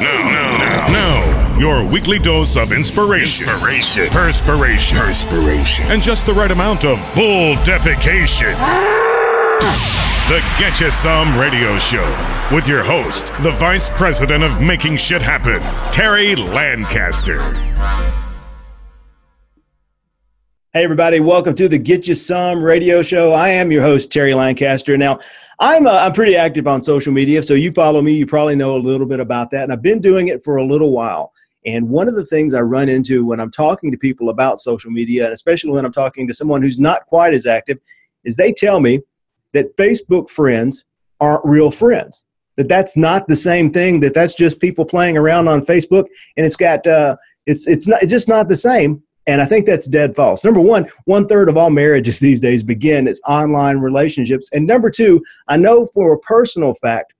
Now, now, now, your weekly dose of inspiration, Inspiration. perspiration, Perspiration. and just the right amount of bull defecation. The Get You Some Radio Show with your host, the Vice President of Making Shit Happen, Terry Lancaster. Hey, everybody, welcome to the Get You Some radio show. I am your host, Terry Lancaster. Now, I'm, uh, I'm pretty active on social media, so you follow me, you probably know a little bit about that. And I've been doing it for a little while. And one of the things I run into when I'm talking to people about social media, and especially when I'm talking to someone who's not quite as active, is they tell me that Facebook friends aren't real friends. That that's not the same thing. That that's just people playing around on Facebook, and it's got uh, it's it's not it's just not the same. And I think that's dead false. Number one, one third of all marriages these days begin as online relationships. And number two, I know for a personal fact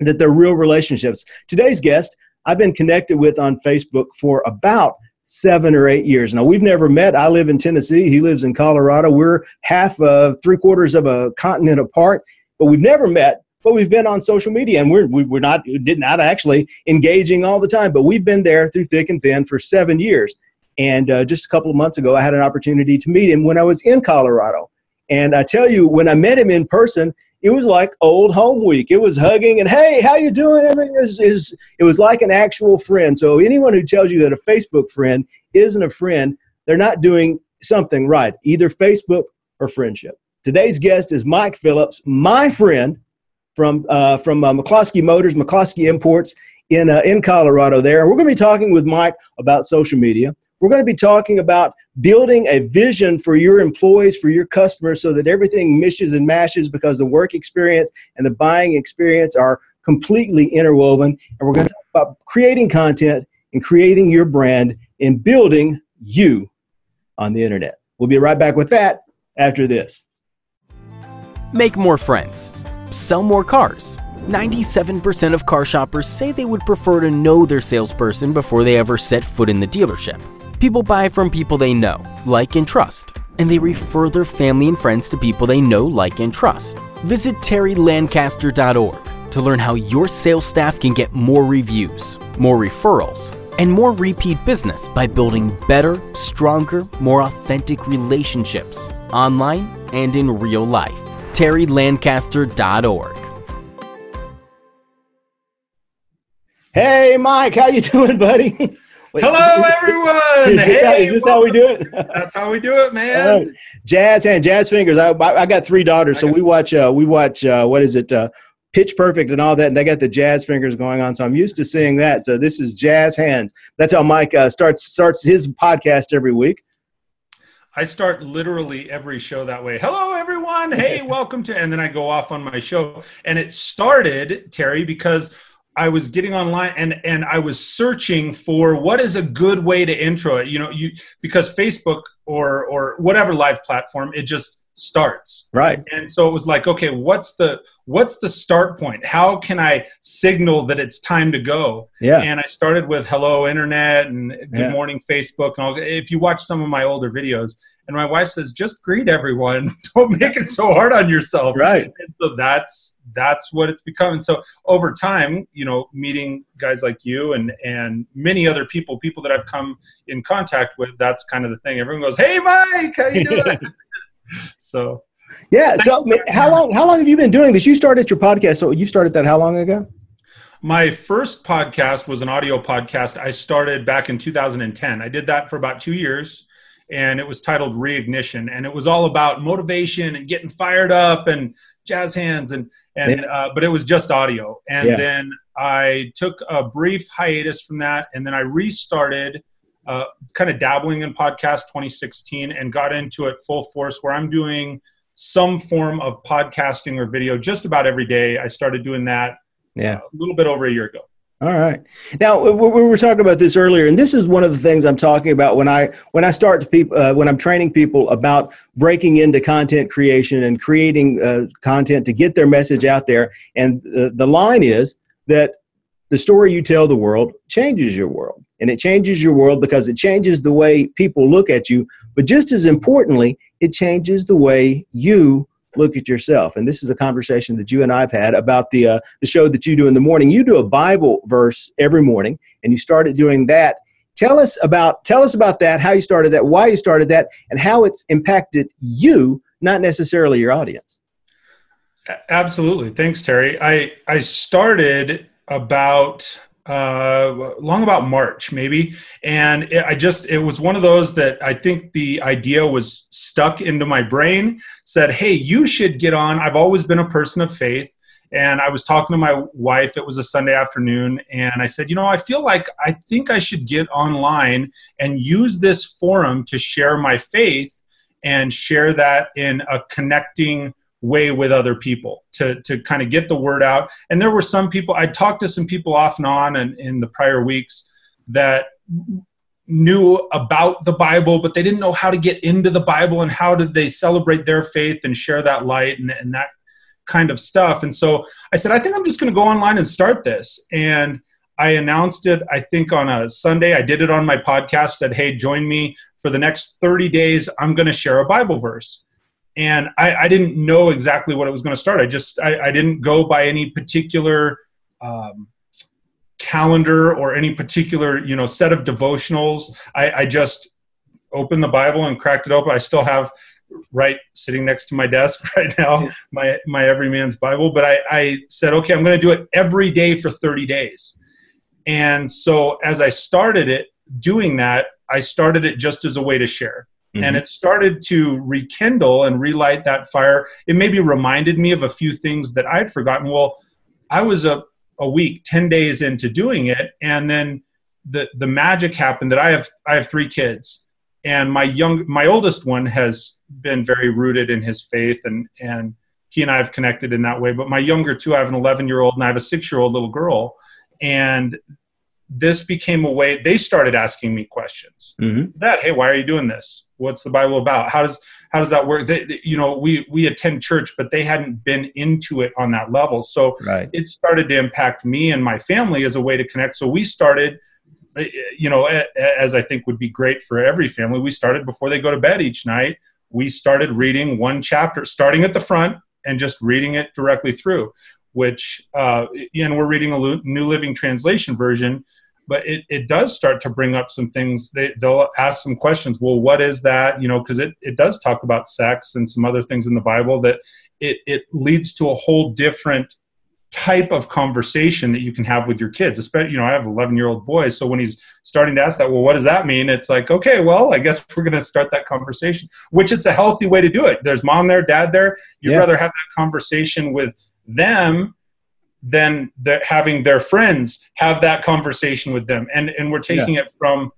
that they're real relationships. Today's guest, I've been connected with on Facebook for about seven or eight years. Now, we've never met. I live in Tennessee. He lives in Colorado. We're half of three quarters of a continent apart, but we've never met. But we've been on social media, and we're we- we're not not actually engaging all the time. But we've been there through thick and thin for seven years. And uh, just a couple of months ago, I had an opportunity to meet him when I was in Colorado. And I tell you, when I met him in person, it was like old home week. It was hugging and hey, how you doing? Everything is, is it was like an actual friend. So anyone who tells you that a Facebook friend isn't a friend, they're not doing something right, either Facebook or friendship. Today's guest is Mike Phillips, my friend from uh, from uh, McCloskey Motors, McCloskey Imports in uh, in Colorado. There, we're going to be talking with Mike about social media. We're going to be talking about building a vision for your employees, for your customers, so that everything mishes and mashes because the work experience and the buying experience are completely interwoven. And we're going to talk about creating content and creating your brand and building you on the internet. We'll be right back with that after this. Make more friends. Sell more cars. 97% of car shoppers say they would prefer to know their salesperson before they ever set foot in the dealership. People buy from people they know, like, and trust, and they refer their family and friends to people they know, like, and trust. Visit terrylancaster.org to learn how your sales staff can get more reviews, more referrals, and more repeat business by building better, stronger, more authentic relationships online and in real life. terrylancaster.org. Hey, Mike, how you doing, buddy? Wait, Hello, everyone. Is this, how, Hey, is this how we do it? That's how we do it, man. right. Jazz hand, jazz fingers. I, I I got three daughters, so we watch. Uh, we watch. Uh, what is it? Uh, Pitch Perfect and all that, and they got the jazz fingers going on. So I'm used to seeing that. So this is jazz hands. That's how Mike uh, starts starts his podcast every week. I start literally every show that way. Hello, everyone. Hey, welcome to, and then I go off on my show. And it started, Terry, because I was getting online and and I was searching for what is a good way to intro it. You know, you because Facebook or or whatever live platform, it just starts. Right. and so it was like okay what's the what's the start point how can i signal that it's time to go Yeah. and i started with hello internet and good Yeah. morning facebook and all if you watch some of my older videos and my wife says just greet everyone don't make it so hard on yourself Right. and so that's that's what it's become and so over time you know meeting guys like you and and many other people people that i've come in contact with that's kind of the thing everyone goes hey mike how you doing so Yeah. So how long? How long have you been doing this? You started your podcast. So you started that how long ago? My first podcast was an audio podcast. I started back in 2010. I did that for about two years, and it was titled Reignition, and it was all about motivation and getting fired up and jazz hands, and and uh, but it was just audio. And Yeah. then I took a brief hiatus from that, and then I restarted, uh, kind of dabbling in podcast 2016, and got into it full force, where I'm doing some form of podcasting or video just about every day. I started doing that Yeah. a little bit over a year ago. All right. Now we we were talking about this earlier, and this is one of the things I'm talking about when I when I start to people uh, when I'm training people about breaking into content creation and creating uh, content to get their message out there. And the, the line is that the story you tell the world changes your world, and it changes your world because it changes the way people look at you. But just as importantly, it changes the way you look at yourself. And this is a conversation that you and I've had about the uh, the show that you do in the morning. You do a Bible verse every morning, and you started doing that. Tell us about tell us about that, how you started that, why you started that, and how it's impacted you, not necessarily your audience. Absolutely, thanks, Terry. I I started about uh, long about March, maybe. And it, I just, it was one of those that I think the idea was stuck into my brain, said, Hey, you should get on. I've always been a person of faith. And I was talking to my wife, it was a Sunday afternoon, and I said, You know, I feel like I think I should get online and use this forum to share my faith and share that in a connecting way with other people to, to kind of get the word out. And there were some people, I talked to some people off and on and in the prior weeks that knew about the Bible, but they didn't know how to get into the Bible and how did they celebrate their faith and share that light and, and that kind of stuff. And so I said, I think I'm just going to go online and start this. And I announced it, I think, on a Sunday. I did it on my podcast, said, Hey, join me for the next 30 days. I'm going to share a Bible verse and I, I, didn't know exactly what it was going to start. I just I, I didn't go by any particular um, calendar or any particular you know set of devotionals. I, I, just opened the Bible and cracked it open. I still have right sitting next to my desk right now my my every man's Bible. But I, I said, okay, I'm going to do it every day for 30 days. And so as I started it, doing that, I started it just as a way to share. Mm-hmm. And it started to rekindle and relight that fire. It maybe reminded me of a few things that I'd forgotten. Well, I was a, a week, 10 days into doing it, and then the, the magic happened that I have I have three kids. And my young my oldest one has been very rooted in his faith and and he and I have connected in that way. But my younger two, I have an 11 year old and I have a six year old little girl. And this became a way they started asking me questions mm-hmm. that hey why are you doing this what's the bible about? How does how does that work? They, you know we we attend church but they hadn't been into it on that level. So right. it started to impact me and my family as a way to connect. So we started eh, you know as i think would be great for every family we started before they go to bed each night we started reading one chapter starting at the front and just reading it directly through which uh, and we're reading a new living translation version but it, it does start to bring up some things. They, they'll ask some questions. Well what is that? You know because it, it does talk about sex and some other things in the bible that it, it leads to a whole different type of conversation that you can have with your kids especially you know i have 11 year old boys so when he's starting to ask that well what does that mean? It's like okay well i guess we're going to start that conversation which it's a healthy way to do it. There's mom there dad there. You'd yeah. rather have that conversation with them than the, having their friends have that conversation with them. And, and we're taking yeah. it from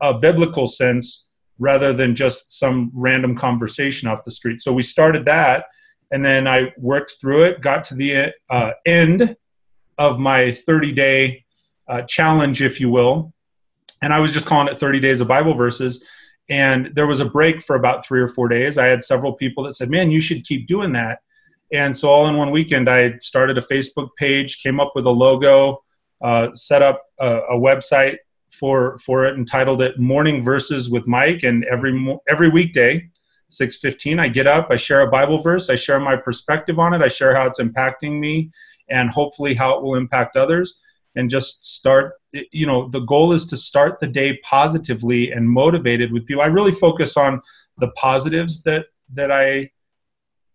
a biblical sense rather than just some random conversation off the street. So we started that, and then I worked through it, got to the uh, end of my 30 day uh, challenge, if you will. And I was just calling it 30 days of Bible verses. And there was a break for about three or four days. I had several people that said, Man, you should keep doing that. And so, all in one weekend, I started a Facebook page, came up with a logo, uh, set up a, a, website for for it, entitled it "Morning Verses with Mike." And every every weekday, six fifteen, I get up, I share a Bible verse, I share my perspective on it, I share how it's impacting me, and hopefully how it will impact others. And just start. You know, the goal is to start the day positively and motivated with people. I really focus on the positives that that I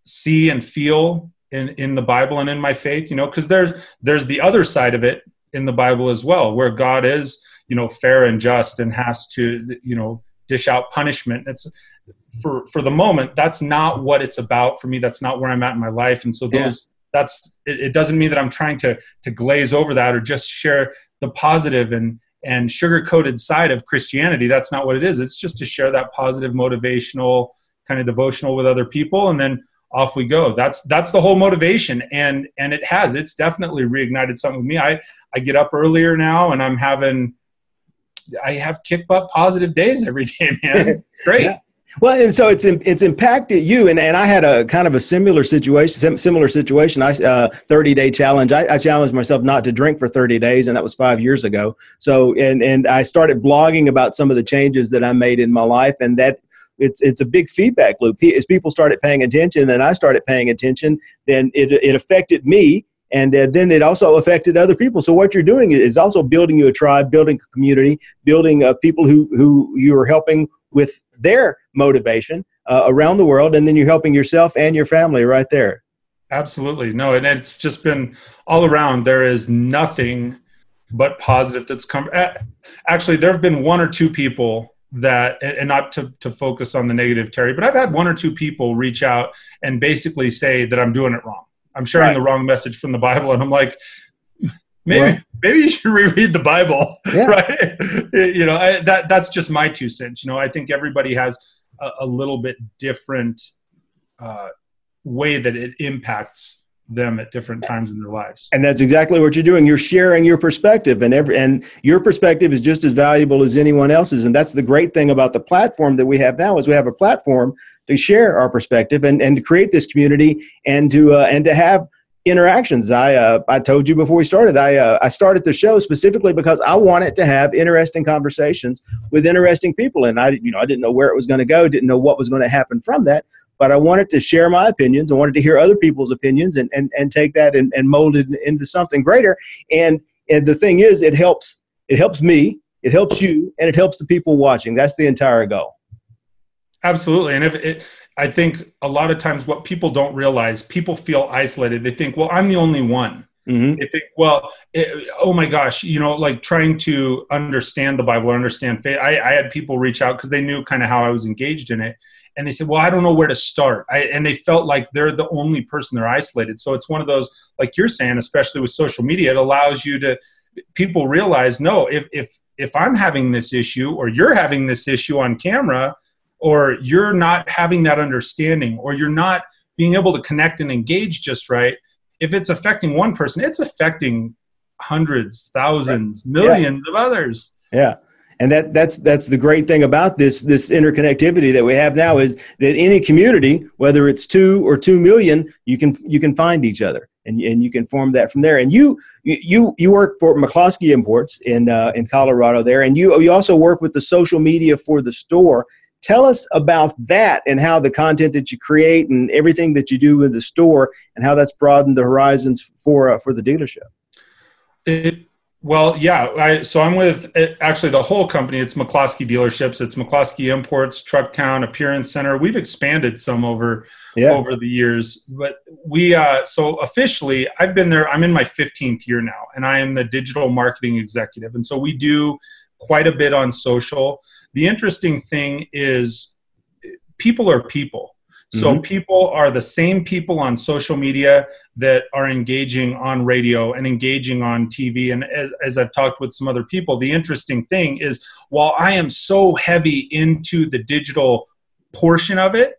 see and feel in in the Bible and in my faith, you know, because there's there's the other side of it in the Bible as well, where God is, you know, fair and just and has to, you know, dish out punishment. It's for for the moment, that's not what it's about for me. That's not where I'm at in my life. And so those yeah. that's it, it doesn't mean that I'm trying to to glaze over that or just share the positive and and sugar coated side of Christianity. That's not what it is. It's just to share that positive, motivational, kind of devotional with other people. And then off we go that's that's the whole motivation and and it has it's definitely reignited something with me i i get up earlier now and i'm having i have kick butt positive days every day man great yeah. Well, and so it's it's impacted you, and, and I had a kind of a similar situation. Similar situation. I uh, thirty day challenge. I, I, challenged myself not to drink for thirty days, and that was five years ago. So, and and I started blogging about some of the changes that I made in my life, and that it's it's a big feedback loop. As people started paying attention, and I started paying attention, then it it affected me, and uh, then it also affected other people. So what you're doing is also building you a tribe, building a community, building uh, people who who you are helping with their motivation uh, around the world, and then you're helping yourself and your family right there. Absolutely. No, and it's just been all around. There is nothing but positive that's come. Actually, there have been one or two people that, and not to, to focus on the negative, Terry, but I've had one or two people reach out and basically say that I'm doing it wrong. I'm sharing right. the wrong message from the Bible. And I'm like, maybe well, maybe you should reread the Bible, yeah. right? you know, I, that that's just my two cents. You know, I think everybody has a, a little bit different uh, way that it impacts them at different times in their lives. And that's exactly what you're doing. You're sharing your perspective and every and your perspective is just as valuable as anyone else's. And that's the great thing about the platform that we have now is we have a platform to share our perspective and, and to create this community and to uh, and to have interactions. I uh, I told you before we started. I uh, I started the show specifically because I wanted to have interesting conversations with interesting people, and I you know I didn't know where it was going to go, didn't know what was going to happen from that but I wanted to share my opinions. I wanted to hear other people's opinions and, and, and take that and, and mold it into something greater. And, and the thing is, it helps, it helps me, it helps you, and it helps the people watching. That's the entire goal. Absolutely. And if it, I think a lot of times what people don't realize, people feel isolated. They think, well, I'm the only one. Mm-hmm. They think, well, it, oh my gosh, you know, like trying to understand the Bible, understand faith. I, I had people reach out because they knew kind of how I was engaged in it and they said, "Well, I don't know where to start," I, and they felt like they're the only person they're isolated. So it's one of those, like you're saying, especially with social media, it allows you to people realize, no, if if if I'm having this issue, or you're having this issue on camera, or you're not having that understanding, or you're not being able to connect and engage just right, if it's affecting one person, it's affecting hundreds, thousands, millions yeah. of others. Yeah and that that's that's the great thing about this this interconnectivity that we have now is that any community whether it's two or two million you can you can find each other and, and you can form that from there. And you you you work for mccloskey imports in uh, in colorado there. And you you also work with the social media for the store. Tell us about that and how the content that you create and everything that you do with the store and how that's broadened the horizons for uh, for the dealership. It well, yeah. I, so I'm with actually the whole company. It's McCloskey dealerships. It's McCloskey Imports, Trucktown, Appearance Center. We've expanded some over yeah. over the years, but we uh, so officially I've been there. I'm in my 15th year now, and I am the digital marketing executive. And so we do quite a bit on social. The interesting thing is, people are people. So mm-hmm. people are the same people on social media that are engaging on radio and engaging on TV. And as, as, I've talked with some other people, the interesting thing is while I am so heavy into the digital portion of it,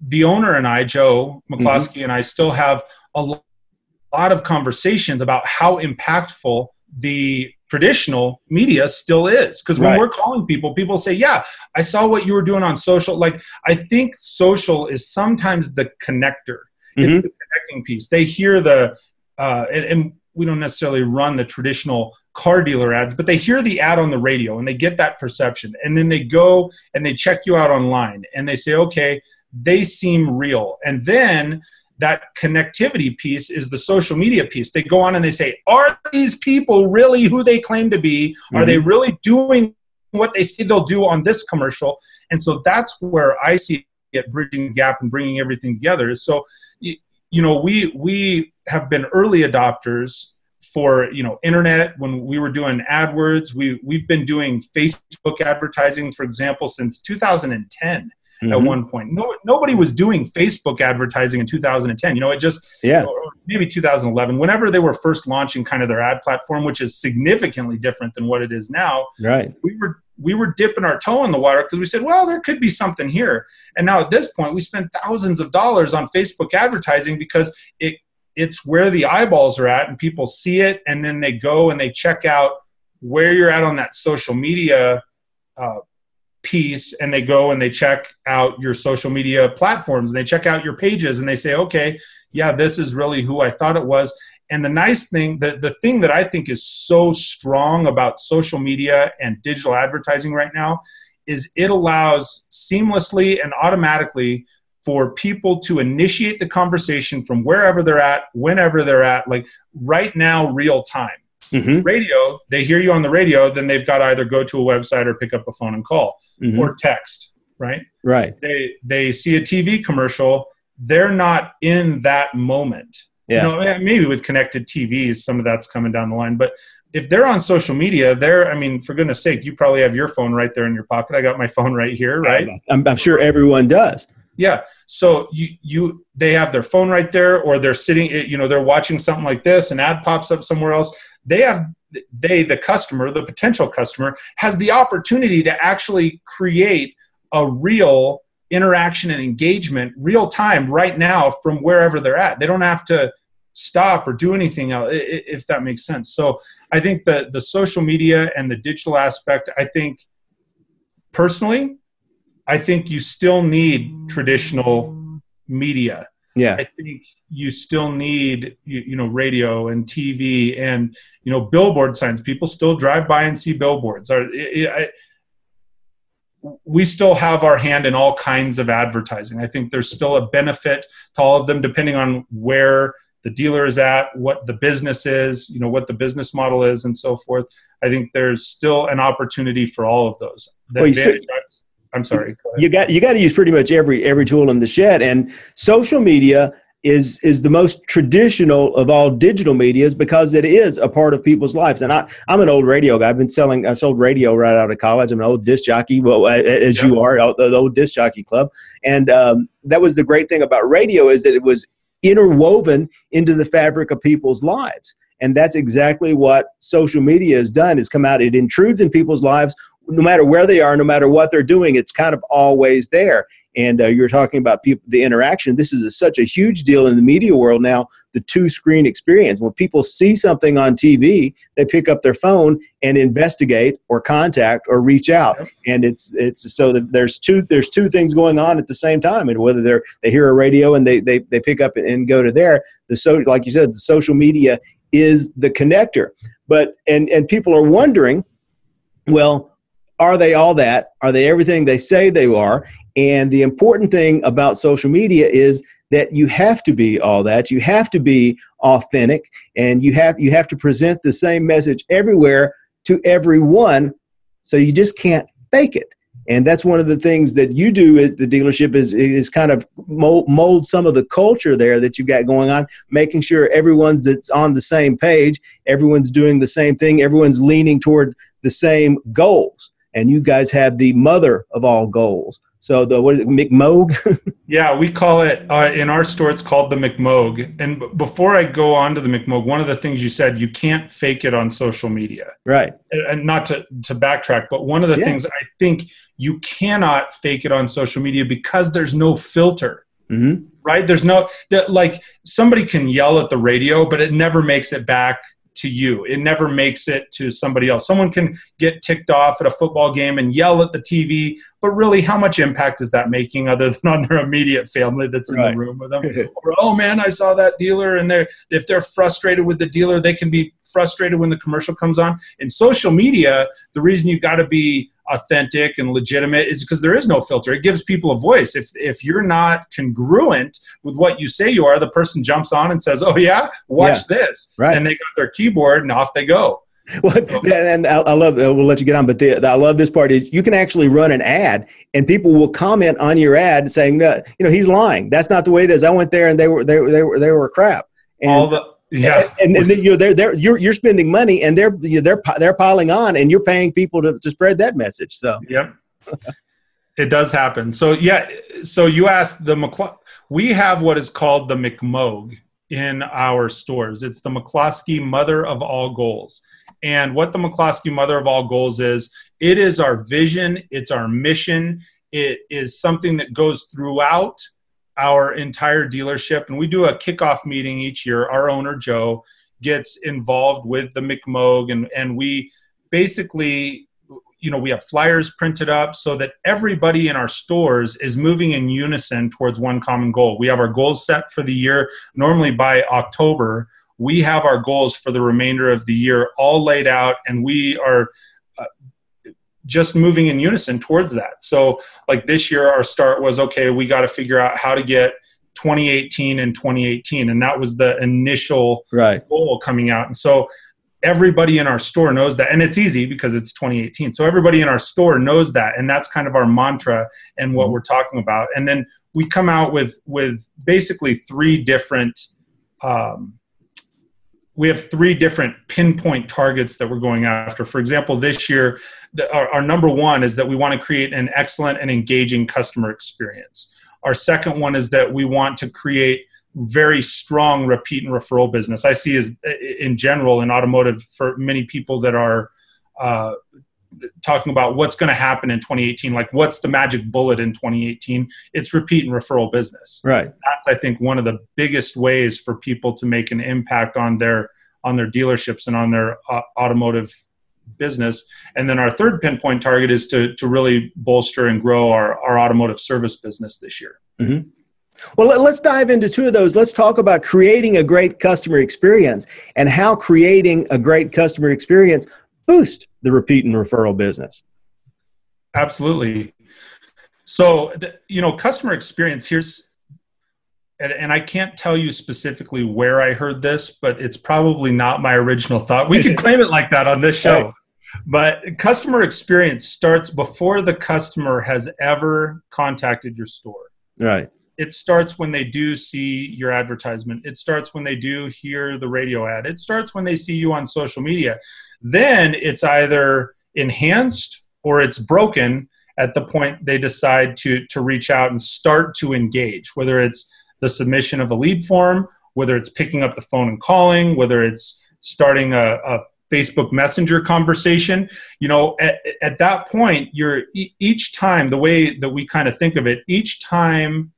the owner and I, Joe McCloskey, mm-hmm. and I still have a lot of conversations about how impactful the traditional media still is because when right. we're calling people people say yeah i saw what you were doing on social like i think social is sometimes the connector mm-hmm. it's the connecting piece they hear the uh, and, and we don't necessarily run the traditional car dealer ads, but they hear the ad on the radio and they get that perception. And then they go and they check you out online and they say, okay, they seem real. And then that connectivity piece is the social media piece. They go on and they say, Are these people really who they claim to be? Are mm-hmm. they really doing what they say they'll do on this commercial? And so that's where I see it bridging the gap and bringing everything together. So, you know, we we have been early adopters for you know internet when we were doing AdWords. We we've been doing Facebook advertising, for example, since 2010 mm-hmm. at one point. No, nobody was doing Facebook advertising in 2010. You know, it just yeah, maybe 2011. Whenever they were first launching kind of their ad platform, which is significantly different than what it is now. Right. We were we were dipping our toe in the water because we said, well, there could be something here. And now at this point, we spend thousands of dollars on Facebook advertising because it it's where the eyeballs are at and people see it and then they go and they check out where you're at on that social media uh, piece and they go and they check out your social media platforms and they check out your pages and they say okay yeah this is really who i thought it was and the nice thing the, the thing that i think is so strong about social media and digital advertising right now is it allows seamlessly and automatically for people to initiate the conversation from wherever they're at, whenever they're at, like right now, real time. Mm-hmm. Radio, they hear you on the radio, then they've got to either go to a website or pick up a phone and call mm-hmm. or text, right? Right. They they see a TV commercial, they're not in that moment. Yeah. You know, maybe with connected TVs, some of that's coming down the line, but if they're on social media, they're, I mean, for goodness sake, you probably have your phone right there in your pocket. I got my phone right here, right? I'm, I'm sure everyone does. Yeah. So you, you, they have their phone right there or they're sitting, you know, they're watching something like this, an ad pops up somewhere else. They have, they, the customer, the potential customer has the opportunity to actually create a real interaction and engagement real time right now from wherever they're at. They don't have to, stop or do anything else if that makes sense so i think the the social media and the digital aspect i think personally i think you still need traditional media yeah i think you still need you, you know radio and tv and you know billboard signs people still drive by and see billboards Are we still have our hand in all kinds of advertising. I think there's still a benefit to all of them, depending on where the dealer is at, what the business is, you know, what the business model is, and so forth. I think there's still an opportunity for all of those. Well, still, I'm sorry. You got you got to use pretty much every every tool in the shed, and social media is is the most traditional of all digital medias because it is a part of people's lives. And I I'm an old radio guy. I've been selling I sold radio right out of college. I'm an old disc jockey, well as yeah. you are, the old disc jockey club. And um, that was the great thing about radio is that it was interwoven into the fabric of people's lives and that's exactly what social media has done is come out it intrudes in people's lives no matter where they are no matter what they're doing it's kind of always there. And uh, you're talking about people the interaction. This is a, such a huge deal in the media world now the two screen experience. When people see something on tv they pick up their phone and investigate or contact or reach out. And it's it's so that there's two there's two things going on at the same time. And whether they're they hear a radio and they they, they pick up and go to there the so like you said the social media is the connector. But and and people are wondering well are they all that are they everything they say they are and the important thing about social media is that you have to be all that. You have to be authentic and you have you have to present the same message everywhere to everyone. So you just can't fake it. And that's one of the things that you do at the dealership is, is kind of mold, mold some of the culture there that you've got going on, making sure everyone's that's on the same page, everyone's doing the same thing, everyone's leaning toward the same goals. And you guys have the mother of all goals so the what is it, McMogue? yeah, we call it uh, in our store. It's called the McMogue. And b- before I go on to the McMogue, one of the things you said you can't fake it on social media, right? And not to to backtrack, but one of the yeah. things I think you cannot fake it on social media because there's no filter. Mm-hmm. Right? There's no that like somebody can yell at the radio, but it never makes it back to you. It never makes it to somebody else. Someone can get ticked off at a football game and yell at the TV, but really, how much impact is that making other than on their immediate family that's in right. the room with them? or, oh man, I saw that dealer, and they're if they're frustrated with the dealer, they can be frustrated when the commercial comes on. In social media, the reason you got to be authentic and legitimate is because there is no filter. It gives people a voice. If if you're not congruent with what you say you are, the person jumps on and says, "Oh yeah, watch yeah. this," right. and they got their keyboard and off they go. Well, and I love. We'll let you get on, but the, I love this part is you can actually run an ad, and people will comment on your ad saying, "You know, he's lying. That's not the way it is. I went there, and they were they were they were, they were crap." And, all the yeah, and, and, then, you know they're, they're you're you're spending money and they're they're they're piling on and you're paying people to, to spread that message. So yep, it does happen. So yeah, so you asked the we have what is called the McMogue in our stores. It's the McCloskey Mother of All Goals, and what the McCloskey Mother of All Goals is, it is our vision, it's our mission, it is something that goes throughout our entire dealership and we do a kickoff meeting each year. Our owner joe gets involved with the mcmogue and, and we basically you know we have flyers printed up so that everybody in our stores is moving in unison towards one common goal. We have our goals set for the year. Normally by october we have our goals for the remainder of the year all laid out and we are uh, just moving in unison towards that. So, like this year, our start was okay, we got to figure out how to get 2018 and 2018. And that was the initial right. goal coming out. And so, everybody in our store knows that. And it's easy because it's 2018. So, everybody in our store knows that. And that's kind of our mantra and what mm-hmm. we're talking about. And then we come out with, with basically three different. Um, we have three different pinpoint targets that we're going after. For example, this year, our, our, number one is that we want to create an excellent and engaging customer experience. Our second one is that we want to create very strong repeat and referral business. I see as in general in automotive for many people that are uh, talking about what's going to happen in 2018 like what's the magic bullet in 2018 it's repeat and referral business right that's i think one of the biggest ways for people to make an impact on their on their dealerships and on their uh, automotive business and then our third pinpoint target is to to really bolster and grow our, our automotive service business this year mm-hmm. Well, let's dive into two of those. Let's talk about creating a great customer experience and how creating a great customer experience boost the repeat and referral business. Absolutely. So, you know, customer experience here's, and, I can't tell you specifically where I heard this, but it's probably not my original thought. We could claim it like that on this show. Right. But customer experience starts before the customer has ever contacted your store. Right it starts when they do see your advertisement. It starts when they do hear the radio ad. It starts when they see you on social media. Then it's either enhanced or it's broken at the point they decide to to reach out and start to engage whether it's the submission of a lead form whether it's picking up the phone and calling whether it's starting a, a Facebook Messenger conversation. You know, at, at that point, you're each time the way that we kind of think of it, each time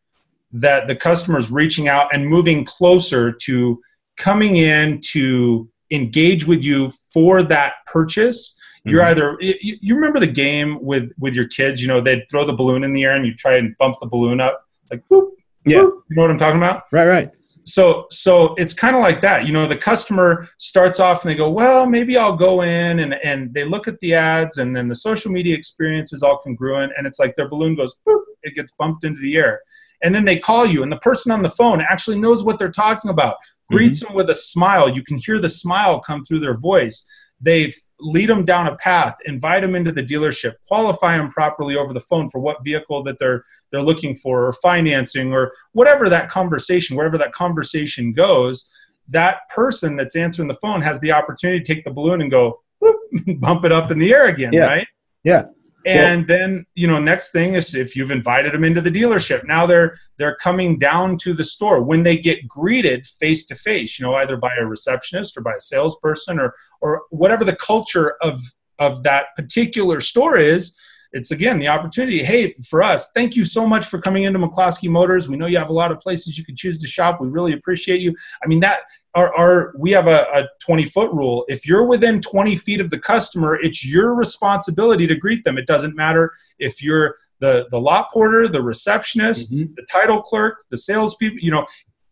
that the customer is reaching out and moving closer to coming in to engage with you for that purchase. You're mm-hmm. either you, you, remember the game with with your kids you know they'd throw the balloon in the air and you try and bump the balloon up like whoop, yeah. whoop, you know what i'm talking about? Right right. So so it's kind of like that you know the customer starts off and they go well maybe i'll go in and and they look at the ads and then the social media experience is all congruent and it's like their balloon goes whoop, it gets bumped into the air and then they call you and the person on the phone actually knows what they're talking about greets mm-hmm. them with a smile you can hear the smile come through their voice they lead them down a path invite them into the dealership qualify them properly over the phone for what vehicle that they're they're looking for or financing or whatever that conversation wherever that conversation goes that person that's answering the phone has the opportunity to take the balloon and go whoop, bump it up in the air again yeah. right yeah and then you know next thing is if you've invited them into the dealership now they're they're coming down to the store. When they get greeted face to face you know either by a receptionist or by a salesperson or or whatever the culture of of that particular store is it's again the opportunity hey for us thank you so much for coming into mccloskey motors. We know you have a lot of places you can choose to shop. We really appreciate you. I mean that our, our we have a, a 20 foot rule. If you're within 20 feet of the customer it's your responsibility to greet them. It doesn't matter if you're the the lot porter the receptionist mm-hmm. the title clerk the salespeople you know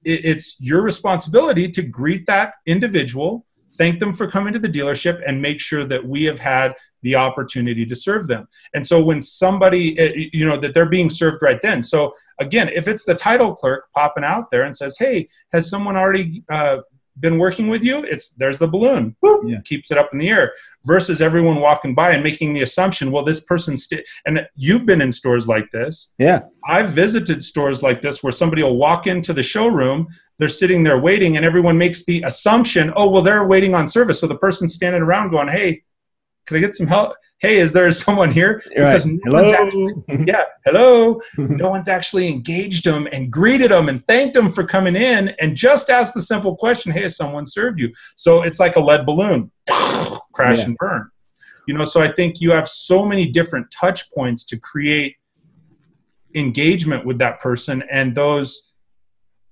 it, it's your responsibility to greet that individual thank them for coming to the dealership and make sure that we have had the opportunity to serve them. And so when somebody eh, you know that they're being served right then. So again if it's the title clerk popping out there and says hey has someone already uh, been working with you it's there's the balloon. Yeah. keeps it up in the air versus everyone walking by and making the assumption well this person's st-, and you've been in stores like this. Yeah. I've visited stores like this where somebody will walk into the showroom they're sitting there waiting and everyone makes the assumption oh well they're waiting on service. So the person's standing around going hey can I get some help? Hey, is there someone here? Because right. no hello. Actually, yeah, hello. no one's actually engaged them and greeted them and thanked them for coming in and just asked the simple question, hey, has someone served you? So it's like a lead balloon, crash yeah. and burn. You know, so I think you have so many different touch points to create engagement with that person and those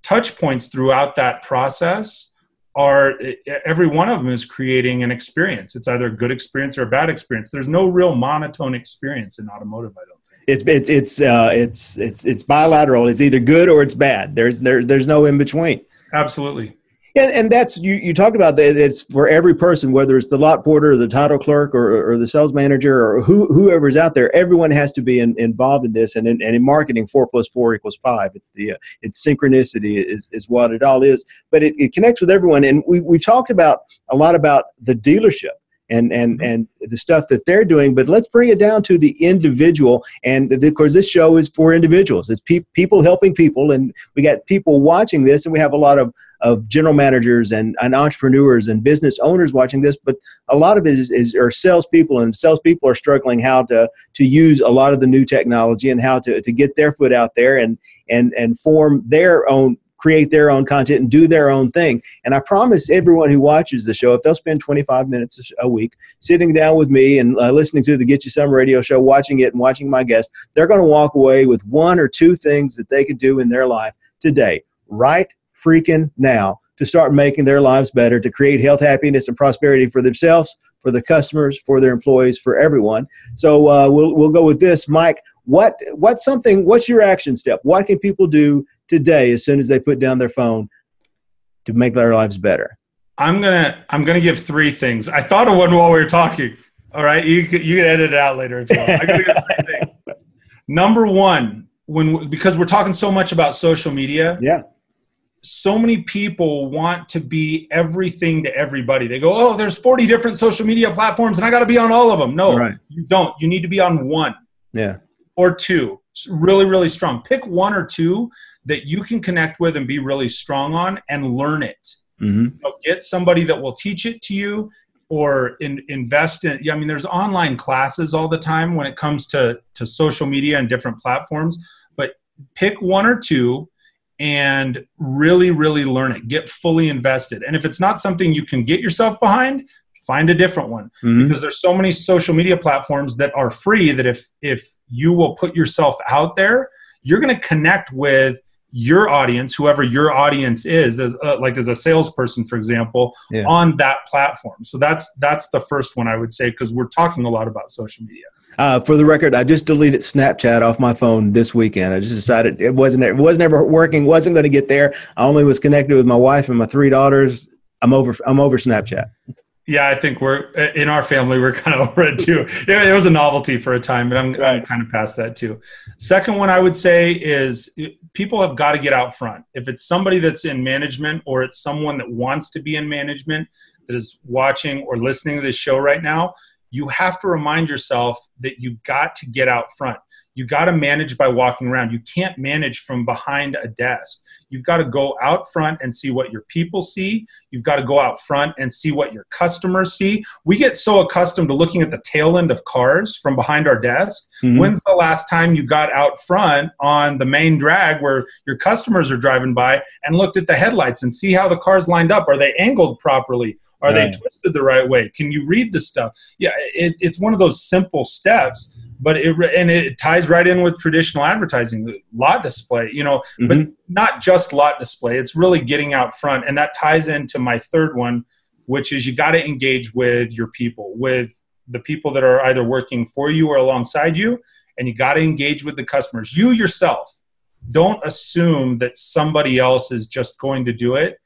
touch points throughout that process are every one of them is creating an experience. It's either a good experience or a bad experience. There's no real monotone experience in automotive. I don't think it's it's it's uh, it's it's it's bilateral. It's either good or it's bad. There's there there's no in between. Absolutely. And, and that's you. You talked about that. It's for every person, whether it's the lot porter, or the title clerk, or, or the sales manager, or who, whoever's out there. Everyone has to be in, involved in this. And in, and in marketing, four plus four equals five. It's the uh, it's synchronicity is, is what it all is. But it, it connects with everyone. And we we talked about a lot about the dealership and and mm-hmm. and the stuff that they're doing but let's bring it down to the individual and of course this show is for individuals it's pe- people helping people and we got people watching this and we have a lot of of general managers and, and entrepreneurs and business owners watching this but a lot of it is, is are salespeople and salespeople are struggling how to to use a lot of the new technology and how to, to get their foot out there and and and form their own create their own content and do their own thing. And I promise everyone who watches the show, if they'll spend 25 minutes a week sitting down with me and uh, listening to the Get You Some radio show, watching it and watching my guests, they're going to walk away with one or two things that they could do in their life today, right freaking now, to start making their lives better, to create health, happiness, and prosperity for themselves, for the customers, for their employees, for everyone. So uh, we'll, we'll go with this. Mike, what what's something what's your action step what can people do today as soon as they put down their phone to make their lives better? I'm gonna I'm gonna give three things. I thought of one while we were talking. All right, you you can edit it out later if you want. I'm give three. Number one, when because we're talking so much about social media. Yeah. So many people want to be everything to everybody. They go, "Oh, there's 40 different social media platforms, and I got to be on all of them." No, right. you don't. You need to be on one. Yeah. Or two. Really, really strong. Pick one or two that you can connect with and be really strong on and learn it. Mm-hmm. Get somebody that will teach it to you or in, invest in Yeah, i mean there's online classes all the time when it comes to to social media and different platforms but pick one or two and really really learn it get fully invested and if it's not something you can get yourself behind find a different one mm-hmm. because there's so many social media platforms that are free that if if you will put yourself out there you're going to connect with your audience, whoever your audience is, as uh, like as a salesperson, for example, yeah. on that platform. So that's that's the first one I would say because we're talking a lot about social media. Uh, for the record, I just deleted Snapchat off my phone this weekend. I just decided it wasn't it wasn't ever working, wasn't going to get there. I only was connected with my wife and my three daughters. I'm over I'm over Snapchat. Yeah, I think we're in our family. We're kind of over it too. It was a novelty for a time, but I'm, right. I'm, kind of past that too. Second one I would say is people have got to get out front. If it's somebody that's in management or it's someone that wants to be in management that is watching or listening to this show right now, you have to remind yourself that you've got to get out front you got to manage by walking around. You can't manage from behind a desk. You've got to go out front and see what your people see. You've got to go out front and see what your customers see. We get so accustomed to looking at the tail end of cars from behind our desk. Mm-hmm. When's the last time you got out front on the main drag where your customers are driving by and looked at the headlights and see how the cars lined up? Are they angled properly? Are right. they twisted the right way? Can you read the stuff? Yeah, it, it's one of those simple steps but it and it ties right in with traditional advertising lot display you know mm-hmm. but not just lot display it's really getting out front and that ties into my third one which is you got to engage with your people with the people that are either working for you or alongside you and you got to engage with the customers you yourself don't assume that somebody else is just going to do it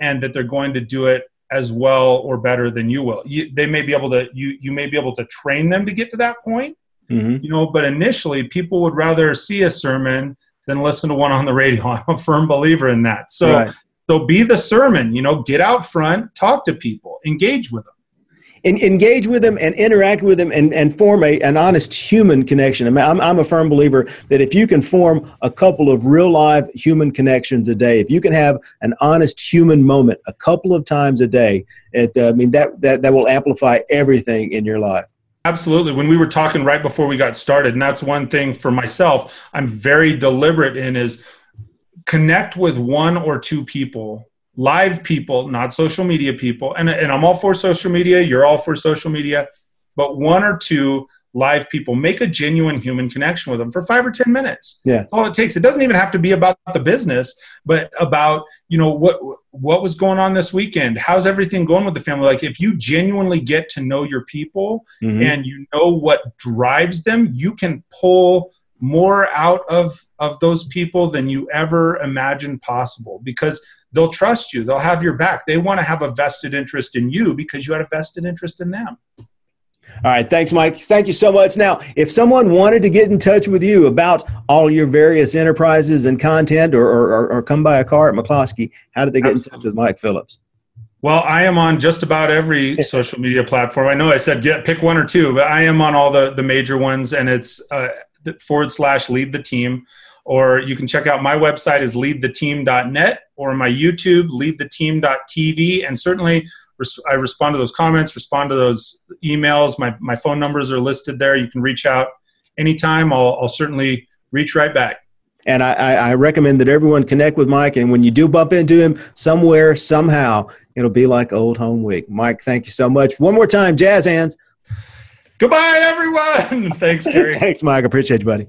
and that they're going to do it as well or better than you will you, they may be able to you you may be able to train them to get to that point Mm-hmm. You know, but initially people would rather see a sermon than listen to one on the radio. I'm a firm believer in that. So right. so be the sermon, you know, get out front, talk to people, engage with them. En- engage with them and interact with them and, and form a, an honest human connection. I mean, I'm, I'm a firm believer that if you can form a couple of real live human connections a day, if you can have an honest human moment a couple of times a day, it, uh, I mean, that, that, that will amplify everything in your life. Absolutely. When we were talking right before we got started, and that's one thing for myself, I'm very deliberate in is connect with one or two people, live people, not social media people. And, and I'm all for social media. You're all for social media, but one or two live people make a genuine human connection with them for five or ten minutes. Yeah. That's all it takes. It doesn't even have to be about the business but about you know what what was going on this weekend? How's everything going with the family? Like if you genuinely get to know your people mm-hmm. and you know what drives them you can pull more out of of those people than you ever imagined possible. Because they'll trust you. They'll have your back. They want to have a vested interest in you because you had a vested interest in them. All right. Thanks, Mike. Thank you so much. Now, if someone wanted to get in touch with you about all your various enterprises and content or, or, or come buy a car at McCloskey, how did they get Absolutely. in touch with Mike Phillips? Well, I am on just about every social media platform. I know I said get pick one or two, but I am on all the the major ones, and it's uh, forward slash lead the team. Or you can check out my website is leadtheteam.net or my YouTube leadtheteam.tv, and certainly I respond to those comments, respond to those emails. My my phone numbers are listed there. You can reach out anytime. I'll I'll certainly reach right back. And I, I, recommend that everyone connect with Mike. And when you do bump into him somewhere, somehow, it'll be like old home week. Mike, thank you so much. One more time, jazz hands. Goodbye, everyone. Thanks, Terry. Thanks, Mike. Appreciate you, buddy.